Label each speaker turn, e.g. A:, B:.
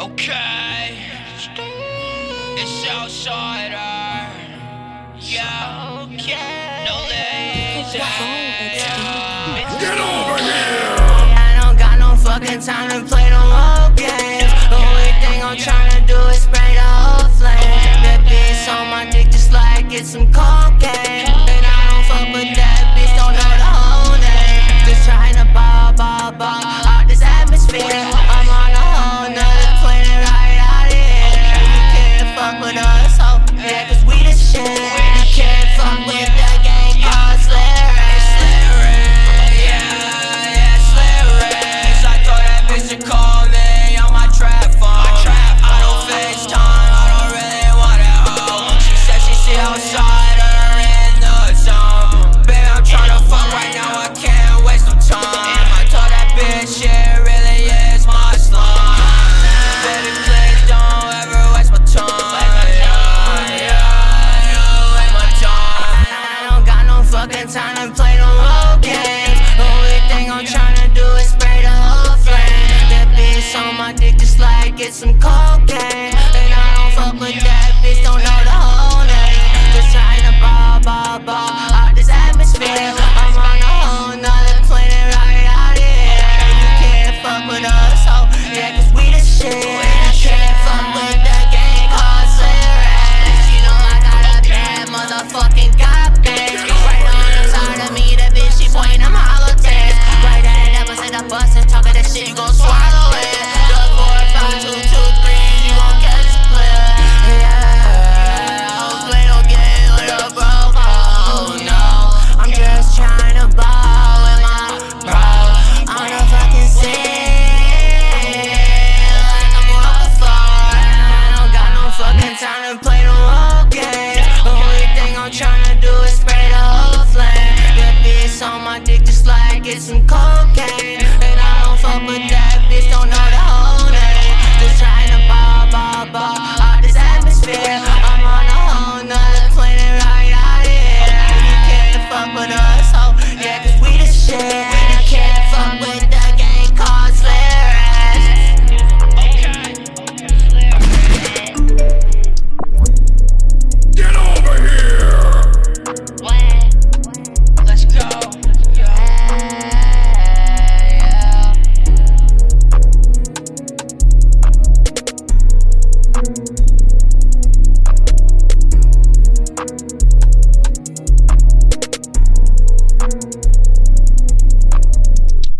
A: Okay. It's outsider. Yeah. Okay. No legs.
B: Get over here.
C: I don't got no fucking time to play no old games. The only thing I'm trying to do is spray the whole flame. That bitch on my dick just like it's some cocaine. And I don't fuck with that. some cocaine.